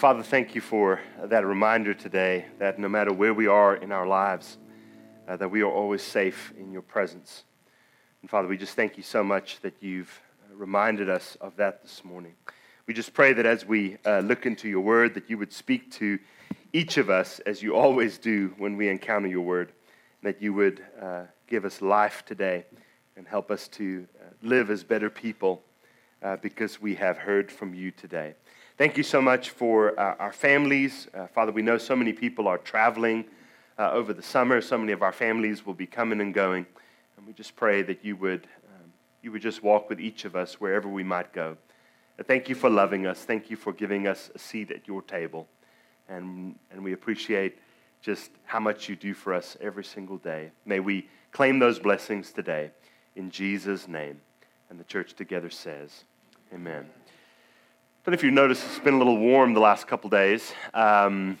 Father, thank you for that reminder today that no matter where we are in our lives, uh, that we are always safe in your presence. And Father, we just thank you so much that you've reminded us of that this morning. We just pray that as we uh, look into your word, that you would speak to each of us as you always do when we encounter your word, that you would uh, give us life today and help us to uh, live as better people uh, because we have heard from you today. Thank you so much for uh, our families. Uh, Father, we know so many people are traveling uh, over the summer. So many of our families will be coming and going. And we just pray that you would, um, you would just walk with each of us wherever we might go. Uh, thank you for loving us. Thank you for giving us a seat at your table. And, and we appreciate just how much you do for us every single day. May we claim those blessings today in Jesus' name. And the church together says, Amen don't know if you noticed, it's been a little warm the last couple days. Um,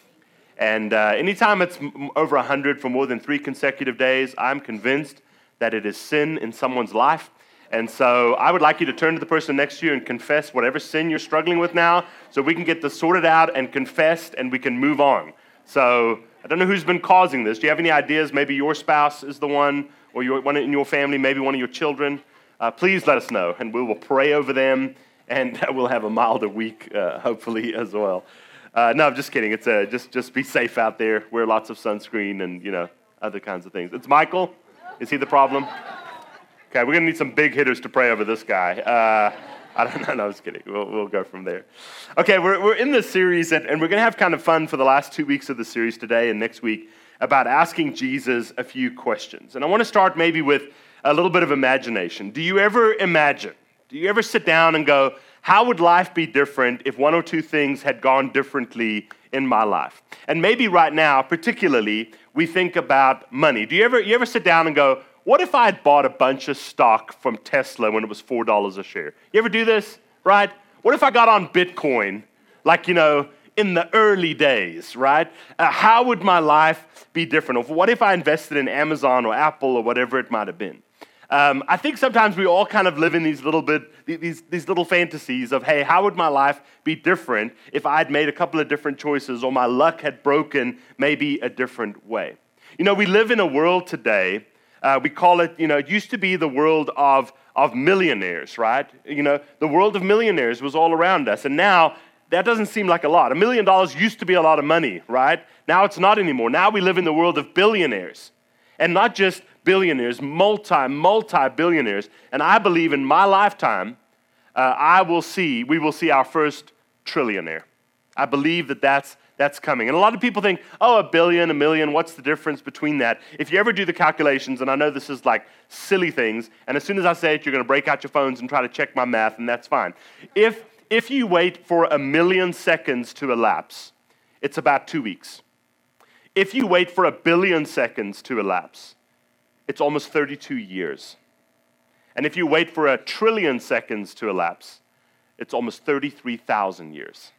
and uh, anytime it's over 100 for more than three consecutive days, I'm convinced that it is sin in someone's life. And so I would like you to turn to the person next to you and confess whatever sin you're struggling with now so we can get this sorted out and confessed and we can move on. So I don't know who's been causing this. Do you have any ideas? Maybe your spouse is the one, or your, one in your family, maybe one of your children. Uh, please let us know, and we will pray over them and we'll have a milder week, uh, hopefully, as well. Uh, no, I'm just kidding. It's a, just, just be safe out there. Wear lots of sunscreen and, you know, other kinds of things. It's Michael. Is he the problem? Okay, we're going to need some big hitters to pray over this guy. Uh, I don't know. No, I was kidding. We'll, we'll go from there. Okay, we're, we're in this series, and, and we're going to have kind of fun for the last two weeks of the series today and next week about asking Jesus a few questions. And I want to start maybe with a little bit of imagination. Do you ever imagine do you ever sit down and go, how would life be different if one or two things had gone differently in my life? And maybe right now, particularly, we think about money. Do you ever, you ever sit down and go, what if I had bought a bunch of stock from Tesla when it was $4 a share? You ever do this, right? What if I got on Bitcoin, like, you know, in the early days, right? Uh, how would my life be different? Or what if I invested in Amazon or Apple or whatever it might have been? Um, I think sometimes we all kind of live in these little bit, these, these little fantasies of, hey, how would my life be different if I'd made a couple of different choices or my luck had broken maybe a different way? You know, we live in a world today, uh, we call it, you know, it used to be the world of, of millionaires, right? You know, the world of millionaires was all around us. And now that doesn't seem like a lot. A million dollars used to be a lot of money, right? Now it's not anymore. Now we live in the world of billionaires. And not just billionaires, multi, multi billionaires. And I believe in my lifetime, uh, I will see, we will see our first trillionaire. I believe that that's, that's coming. And a lot of people think, oh, a billion, a million, what's the difference between that? If you ever do the calculations, and I know this is like silly things, and as soon as I say it, you're going to break out your phones and try to check my math, and that's fine. If, if you wait for a million seconds to elapse, it's about two weeks. If you wait for a billion seconds to elapse, it's almost 32 years. And if you wait for a trillion seconds to elapse, it's almost 33,000 years.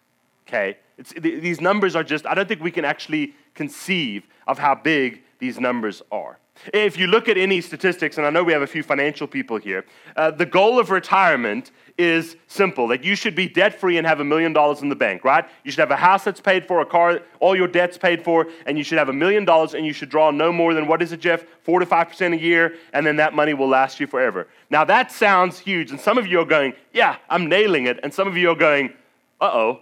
Okay? It's, these numbers are just, I don't think we can actually conceive of how big these numbers are. If you look at any statistics, and I know we have a few financial people here, uh, the goal of retirement is simple that you should be debt free and have a million dollars in the bank, right? You should have a house that's paid for, a car, all your debts paid for, and you should have a million dollars and you should draw no more than what is it, Jeff? Four to five percent a year, and then that money will last you forever. Now that sounds huge, and some of you are going, Yeah, I'm nailing it, and some of you are going, Uh oh.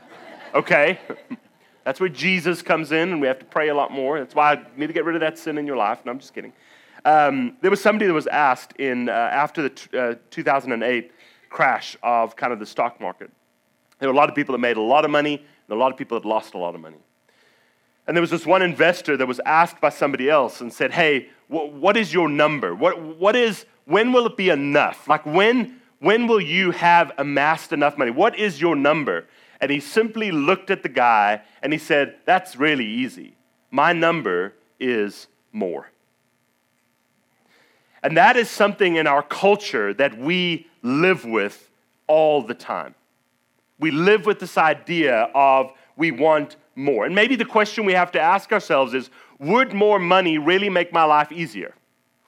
okay. That's where Jesus comes in, and we have to pray a lot more. That's why I need to get rid of that sin in your life. No, I'm just kidding. Um, there was somebody that was asked in uh, after the t- uh, 2008 crash of kind of the stock market. There were a lot of people that made a lot of money, and a lot of people that lost a lot of money. And there was this one investor that was asked by somebody else and said, "Hey, wh- what is your number? What, what is when will it be enough? Like when when will you have amassed enough money? What is your number?" And he simply looked at the guy and he said, That's really easy. My number is more. And that is something in our culture that we live with all the time. We live with this idea of we want more. And maybe the question we have to ask ourselves is would more money really make my life easier?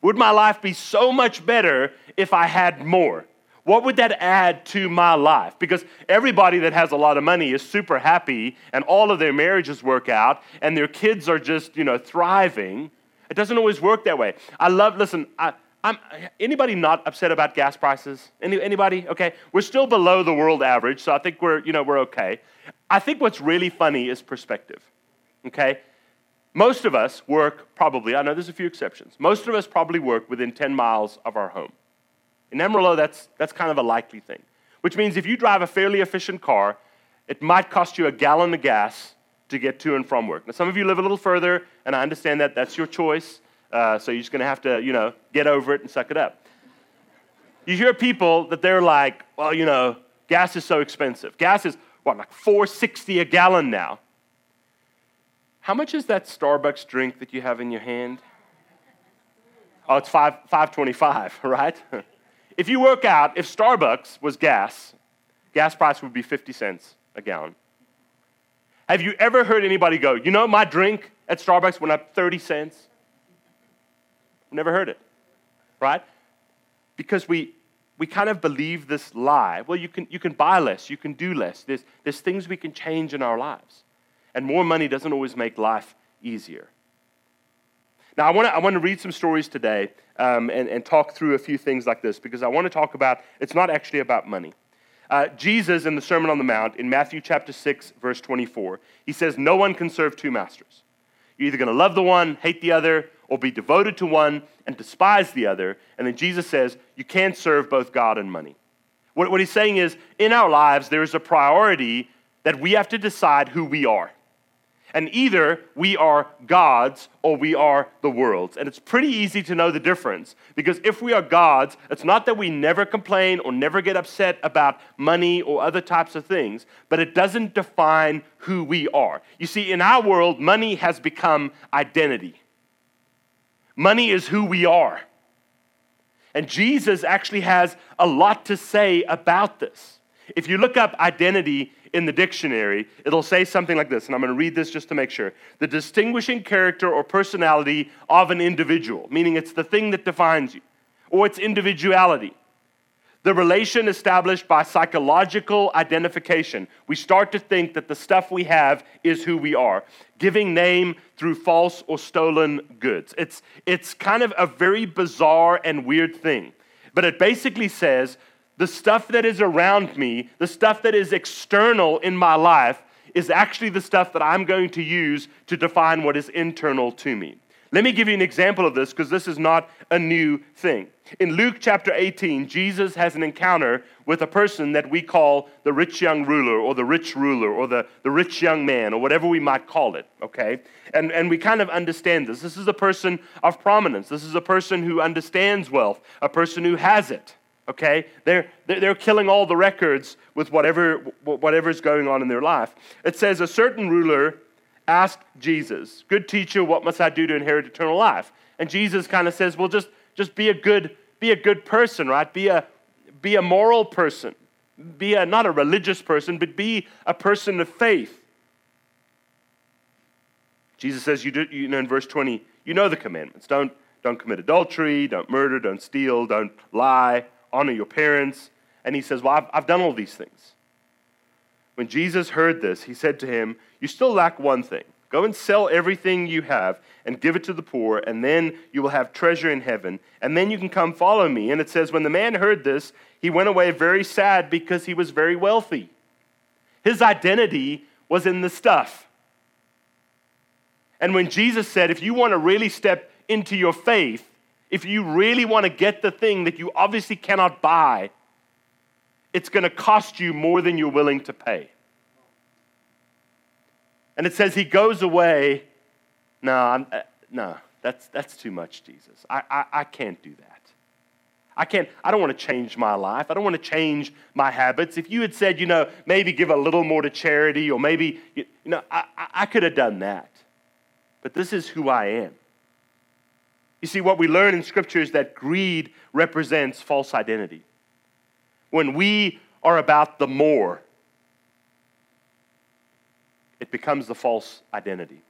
Would my life be so much better if I had more? What would that add to my life? Because everybody that has a lot of money is super happy and all of their marriages work out and their kids are just, you know, thriving. It doesn't always work that way. I love, listen, I, I'm, anybody not upset about gas prices? Any, anybody? Okay. We're still below the world average, so I think we're, you know, we're okay. I think what's really funny is perspective. Okay? Most of us work probably, I know there's a few exceptions, most of us probably work within 10 miles of our home. In Amarillo, that's, that's kind of a likely thing, which means if you drive a fairly efficient car, it might cost you a gallon of gas to get to and from work. Now, some of you live a little further, and I understand that that's your choice. Uh, so you're just going to have to, you know, get over it and suck it up. You hear people that they're like, well, you know, gas is so expensive. Gas is what, like 460 a gallon now. How much is that Starbucks drink that you have in your hand? Oh, it's five, 525, right? If you work out, if Starbucks was gas, gas price would be 50 cents a gallon. Have you ever heard anybody go, you know, my drink at Starbucks went up 30 cents? Never heard it, right? Because we, we kind of believe this lie. Well, you can, you can buy less, you can do less. There's, there's things we can change in our lives. And more money doesn't always make life easier. Now, I want to I wanna read some stories today um, and, and talk through a few things like this because I want to talk about it's not actually about money. Uh, Jesus, in the Sermon on the Mount, in Matthew chapter 6, verse 24, he says, No one can serve two masters. You're either going to love the one, hate the other, or be devoted to one and despise the other. And then Jesus says, you can't serve both God and money. What, what he's saying is, in our lives, there is a priority that we have to decide who we are. And either we are God's or we are the world's. And it's pretty easy to know the difference because if we are God's, it's not that we never complain or never get upset about money or other types of things, but it doesn't define who we are. You see, in our world, money has become identity. Money is who we are. And Jesus actually has a lot to say about this. If you look up identity in the dictionary, it'll say something like this, and I'm going to read this just to make sure. The distinguishing character or personality of an individual, meaning it's the thing that defines you, or its individuality. The relation established by psychological identification. We start to think that the stuff we have is who we are, giving name through false or stolen goods. It's, it's kind of a very bizarre and weird thing, but it basically says the stuff that is around me, the stuff that is external in my life, is actually the stuff that I'm going to use to define what is internal to me. Let me give you an example of this because this is not a new thing. In Luke chapter 18, Jesus has an encounter with a person that we call the rich young ruler or the rich ruler or the, the rich young man or whatever we might call it, okay? And, and we kind of understand this. This is a person of prominence. This is a person who understands wealth, a person who has it okay? They're, they're killing all the records with whatever, whatever's going on in their life. It says, A certain ruler asked Jesus, Good teacher, what must I do to inherit eternal life? And Jesus kind of says, Well, just, just be, a good, be a good person, right? Be a, be a moral person. Be a, not a religious person, but be a person of faith. Jesus says, you, do, you know, in verse 20, you know the commandments. Don't, don't commit adultery, don't murder, don't steal, don't lie, honor your parents. And he says, Well, I've, I've done all these things. When Jesus heard this, he said to him, You still lack one thing. Go and sell everything you have and give it to the poor, and then you will have treasure in heaven. And then you can come follow me. And it says, When the man heard this, he went away very sad because he was very wealthy. His identity was in the stuff. And when Jesus said, If you want to really step into your faith, if you really want to get the thing that you obviously cannot buy, it's going to cost you more than you're willing to pay. And it says he goes away. No, I'm, uh, no, that's, that's too much, Jesus. I, I, I can't do that. I can't, I don't want to change my life. I don't want to change my habits. If you had said, you know, maybe give a little more to charity or maybe, you know, I, I could have done that. But this is who I am. You see, what we learn in Scripture is that greed represents false identity. When we are about the more, it becomes the false identity.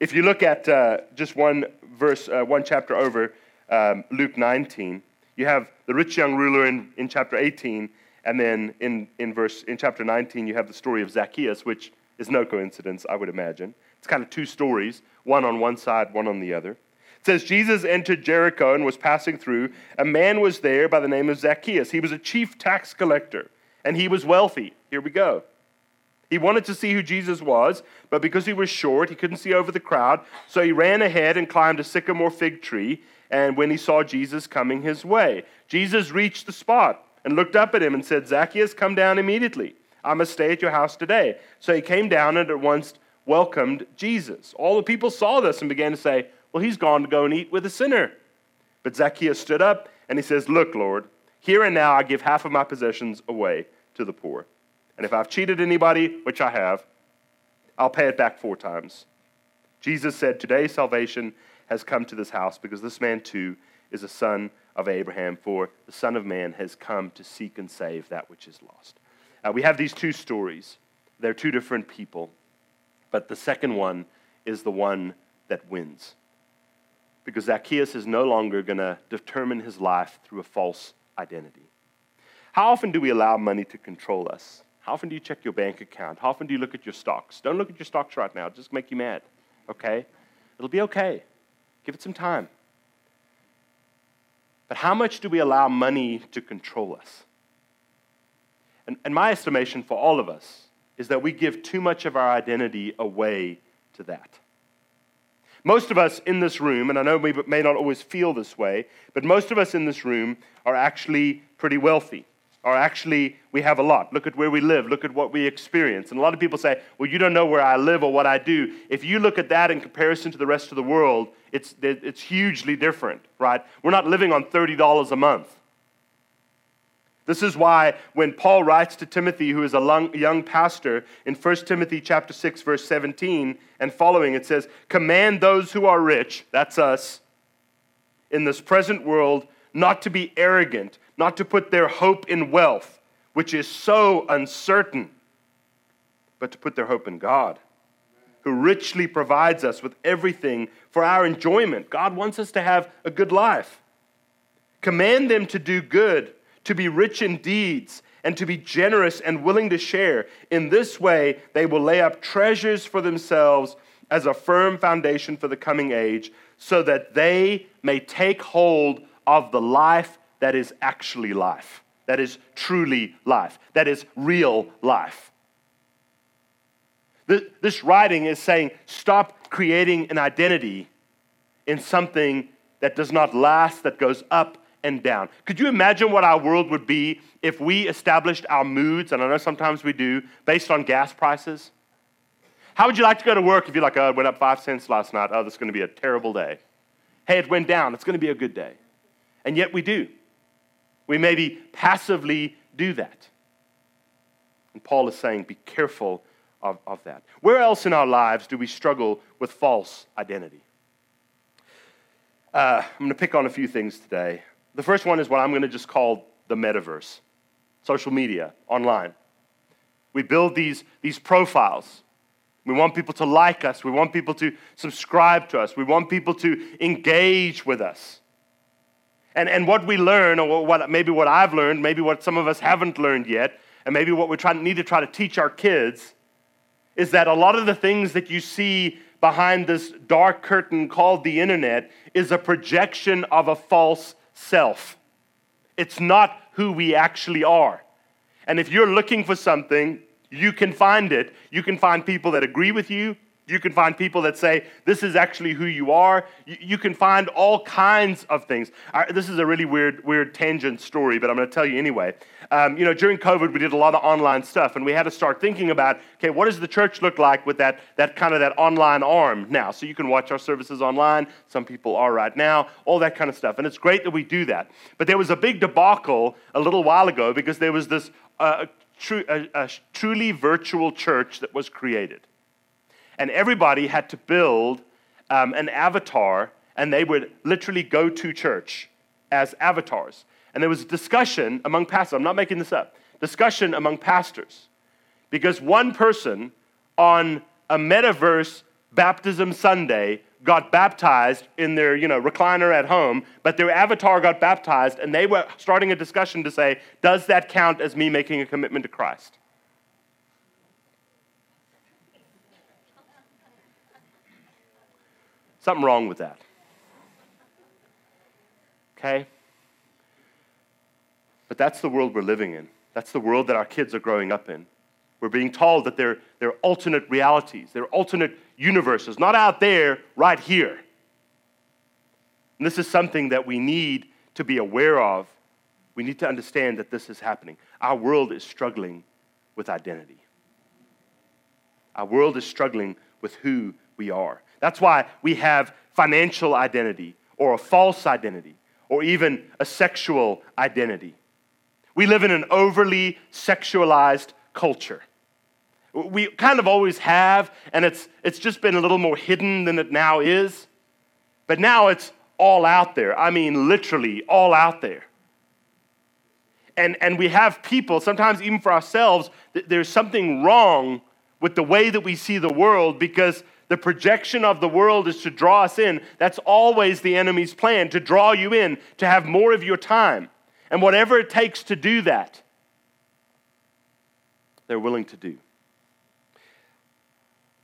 If you look at uh, just one verse, uh, one chapter over, um, Luke 19, You have the rich young ruler in, in chapter 18, and then in, in, verse, in chapter 19, you have the story of Zacchaeus, which is no coincidence, I would imagine. It's kind of two stories, one on one side, one on the other. It says, Jesus entered Jericho and was passing through. A man was there by the name of Zacchaeus. He was a chief tax collector, and he was wealthy. Here we go. He wanted to see who Jesus was, but because he was short, he couldn't see over the crowd. So he ran ahead and climbed a sycamore fig tree. And when he saw Jesus coming his way, Jesus reached the spot and looked up at him and said, Zacchaeus, come down immediately. I must stay at your house today. So he came down and at once welcomed Jesus. All the people saw this and began to say, Well, he's gone to go and eat with a sinner. But Zacchaeus stood up and he says, Look, Lord, here and now I give half of my possessions away to the poor. And if I've cheated anybody, which I have, I'll pay it back four times. Jesus said, Today salvation has come to this house because this man too is a son of Abraham, for the Son of Man has come to seek and save that which is lost. Uh, we have these two stories. They're two different people, but the second one is the one that wins. Because Zacchaeus is no longer going to determine his life through a false identity. How often do we allow money to control us? How often do you check your bank account? How often do you look at your stocks? Don't look at your stocks right now, just make you mad, okay? It'll be okay. Give it some time. But how much do we allow money to control us? And, and my estimation for all of us is that we give too much of our identity away to that. Most of us in this room, and I know we may not always feel this way, but most of us in this room are actually pretty wealthy are actually, we have a lot. Look at where we live, look at what we experience. And a lot of people say, well, you don't know where I live or what I do. If you look at that in comparison to the rest of the world, it's, it's hugely different, right? We're not living on $30 a month. This is why when Paul writes to Timothy, who is a young pastor, in 1 Timothy chapter 6, verse 17 and following, it says, Command those who are rich, that's us, in this present world, not to be arrogant, not to put their hope in wealth, which is so uncertain, but to put their hope in God, who richly provides us with everything for our enjoyment. God wants us to have a good life. Command them to do good, to be rich in deeds, and to be generous and willing to share. In this way, they will lay up treasures for themselves as a firm foundation for the coming age, so that they may take hold of the life that is actually life, that is truly life, that is real life. This writing is saying stop creating an identity in something that does not last, that goes up and down. Could you imagine what our world would be if we established our moods, and I know sometimes we do, based on gas prices? How would you like to go to work if you're like, oh, it went up five cents last night. Oh, this is going to be a terrible day. Hey, it went down. It's going to be a good day. And yet we do. We maybe passively do that. And Paul is saying, be careful of, of that. Where else in our lives do we struggle with false identity? Uh, I'm going to pick on a few things today. The first one is what I'm going to just call the metaverse social media, online. We build these, these profiles. We want people to like us. We want people to subscribe to us. We want people to engage with us. And, and what we learn, or what, maybe what I've learned, maybe what some of us haven't learned yet, and maybe what we try, need to try to teach our kids, is that a lot of the things that you see behind this dark curtain called the internet is a projection of a false self. It's not who we actually are. And if you're looking for something, you can find it. You can find people that agree with you, you can find people that say, this is actually who you are. You, you can find all kinds of things. I, this is a really weird, weird tangent story, but I'm going to tell you anyway. Um, you know, during COVID, we did a lot of online stuff, and we had to start thinking about, okay, what does the church look like with that, that kind of that online arm now? So you can watch our services online. Some people are right now, all that kind of stuff. And it's great that we do that. But there was a big debacle a little while ago because there was this uh, tru- a, a truly virtual church that was created and everybody had to build um, an avatar, and they would literally go to church as avatars. And there was discussion among pastors, I'm not making this up, discussion among pastors. Because one person on a metaverse baptism Sunday got baptized in their you know, recliner at home, but their avatar got baptized, and they were starting a discussion to say, does that count as me making a commitment to Christ? Something wrong with that. Okay? But that's the world we're living in. That's the world that our kids are growing up in. We're being told that they're, they're alternate realities, they're alternate universes, not out there, right here. And this is something that we need to be aware of. We need to understand that this is happening. Our world is struggling with identity. Our world is struggling with who we are. That's why we have financial identity or a false identity or even a sexual identity. We live in an overly sexualized culture. We kind of always have, and it's, it's just been a little more hidden than it now is. But now it's all out there. I mean, literally all out there. And, and we have people, sometimes even for ourselves, that there's something wrong with the way that we see the world because the projection of the world is to draw us in. That's always the enemy's plan, to draw you in, to have more of your time. And whatever it takes to do that, they're willing to do.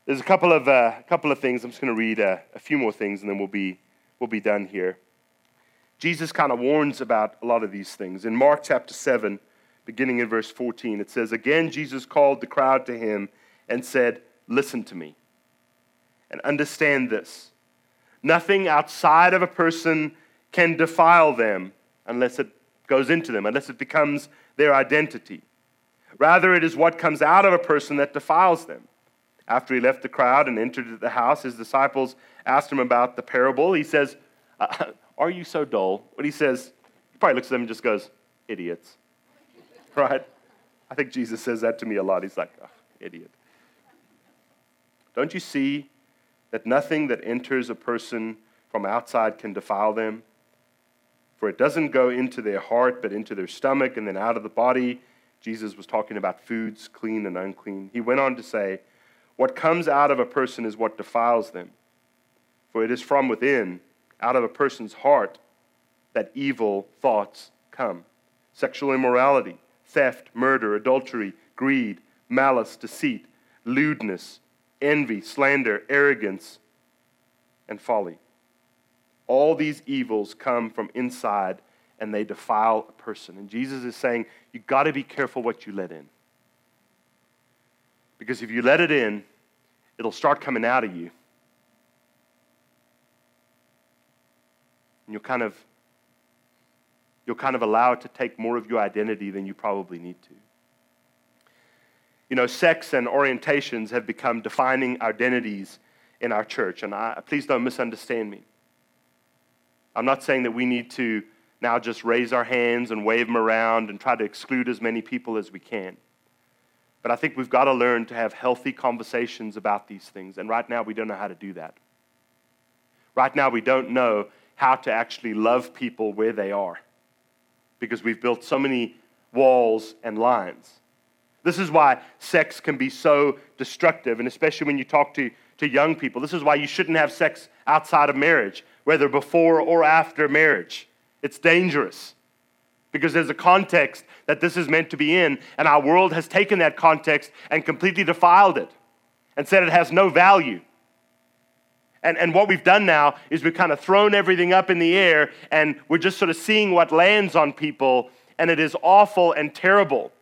There's a couple of, uh, couple of things. I'm just going to read uh, a few more things and then we'll be, we'll be done here. Jesus kind of warns about a lot of these things. In Mark chapter 7, beginning in verse 14, it says, Again, Jesus called the crowd to him and said, Listen to me and understand this. Nothing outside of a person can defile them unless it goes into them, unless it becomes their identity. Rather, it is what comes out of a person that defiles them. After he left the crowd and entered the house, his disciples asked him about the parable. He says, uh, Are you so dull? What he says, he probably looks at them and just goes, Idiots. Right? I think Jesus says that to me a lot. He's like, oh, Idiot. Don't you see that nothing that enters a person from outside can defile them? For it doesn't go into their heart, but into their stomach and then out of the body. Jesus was talking about foods, clean and unclean. He went on to say, what comes out of a person is what defiles them. For it is from within, out of a person's heart, that evil thoughts come sexual immorality, theft, murder, adultery, greed, malice, deceit, lewdness, envy, slander, arrogance, and folly. All these evils come from inside and they defile a person. And Jesus is saying, you've got to be careful what you let in. Because if you let it in, it'll start coming out of you. And you'll kind of you'll kind of allow it to take more of your identity than you probably need to. You know, sex and orientations have become defining identities in our church, and I, please don't misunderstand me. I'm not saying that we need to now just raise our hands and wave them around and try to exclude as many people as we can. But I think we've got to learn to have healthy conversations about these things. And right now, we don't know how to do that. Right now, we don't know how to actually love people where they are because we've built so many walls and lines. This is why sex can be so destructive, and especially when you talk to, to young people. This is why you shouldn't have sex outside of marriage, whether before or after marriage. It's dangerous because there's a context that this is meant to be in, and our world has taken that context and completely defiled it and said it has no value. And, and what we've done now is we've kind of thrown everything up in the air and we're just sort of seeing what lands on people, and it is awful and terrible.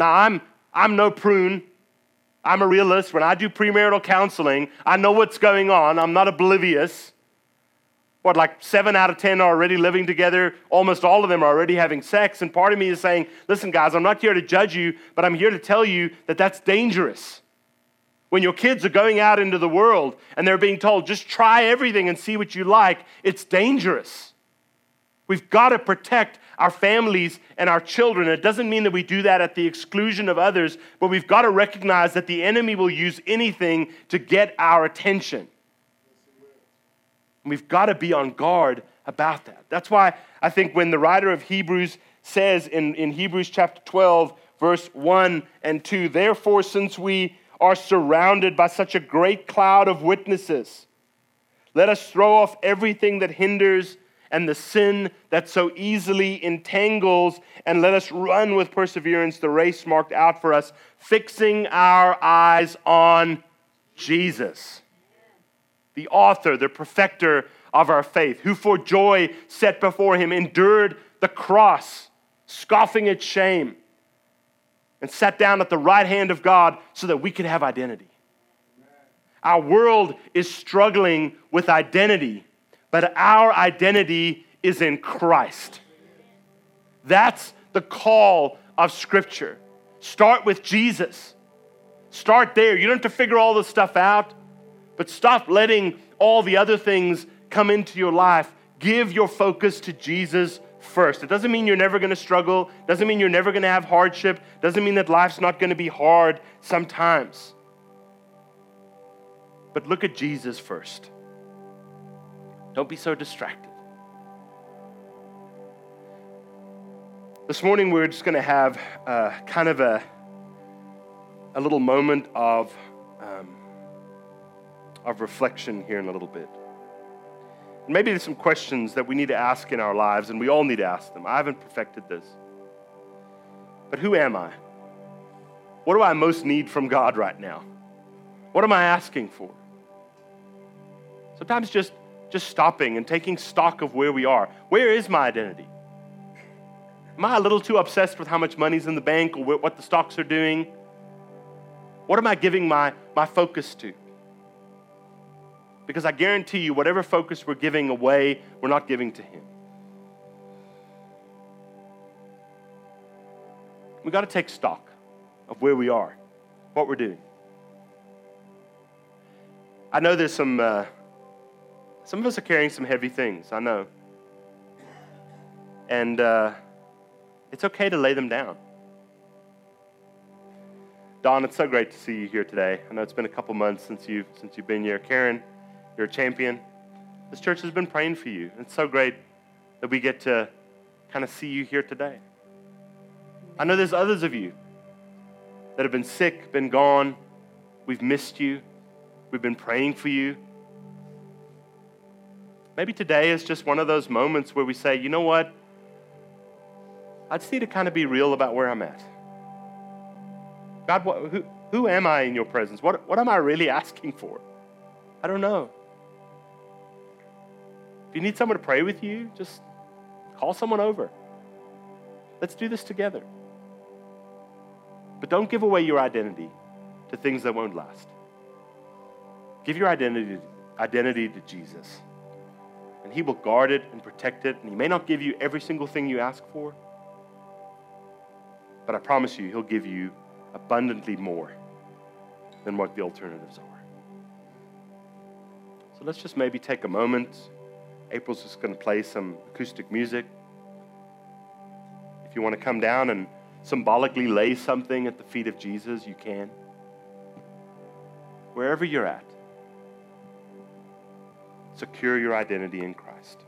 Now, I'm, I'm no prune. I'm a realist. When I do premarital counseling, I know what's going on. I'm not oblivious what, like seven out of 10 are already living together. Almost all of them are already having sex. And part of me is saying, listen, guys, I'm not here to judge you, but I'm here to tell you that that's dangerous. When your kids are going out into the world and they're being told, just try everything and see what you like, it's dangerous. We've got to protect our families and our children. It doesn't mean that we do that at the exclusion of others, but we've got to recognize that the enemy will use anything to get our attention. We've got to be on guard about that. That's why I think when the writer of Hebrews says in, in Hebrews chapter 12, verse 1 and 2, therefore, since we are surrounded by such a great cloud of witnesses, Let us throw off everything that hinders and the sin that so easily entangles, and let us run with perseverance the race marked out for us, fixing our eyes on Jesus, the author, the perfecter of our faith, who for joy set before him endured the cross, scoffing at shame, and sat down at the right hand of God so that we could have identity. Our world is struggling with identity, but our identity is in Christ. That's the call of Scripture. Start with Jesus. Start there. You don't have to figure all this stuff out, but stop letting all the other things come into your life. Give your focus to Jesus first. It doesn't mean you're never going to struggle, doesn't mean you're never going to have hardship, doesn't mean that life's not going to be hard sometimes. But look at Jesus first. Don't be so distracted. This morning, we're just going to have uh, kind of a, a little moment of, um, of reflection here in a little bit. Maybe there's some questions that we need to ask in our lives, and we all need to ask them. I haven't perfected this. But who am I? What do I most need from God right now? What am I asking for? Sometimes just, just stopping and taking stock of where we are. Where is my identity? Am I a little too obsessed with how much money's in the bank or what the stocks are doing? What am I giving my, my focus to? Because I guarantee you, whatever focus we're giving away, we're not giving to Him. We've got to take stock of where we are, what we're doing. I know there's some. Uh, some of us are carrying some heavy things, I know. And uh, it's okay to lay them down. Don, it's so great to see you here today. I know it's been a couple months since you've, since you've been here. Karen, you're a champion. This church has been praying for you. It's so great that we get to kind of see you here today. I know there's others of you that have been sick, been gone. We've missed you. We've been praying for you. Maybe today is just one of those moments where we say, you know what? I just need to kind of be real about where I'm at. God, what, who, who am I in your presence? What, what am I really asking for? I don't know. If you need someone to pray with you, just call someone over. Let's do this together. But don't give away your identity to things that won't last. Give your identity, identity to Jesus and He will guard it and protect it. And He may not give you every single thing you ask for, but I promise you, He'll give you abundantly more than what the alternatives are. So let's just maybe take a moment. April's just going to play some acoustic music. If you want to come down and symbolically lay something at the feet of Jesus, you can. Wherever you're at secure your identity in Christ.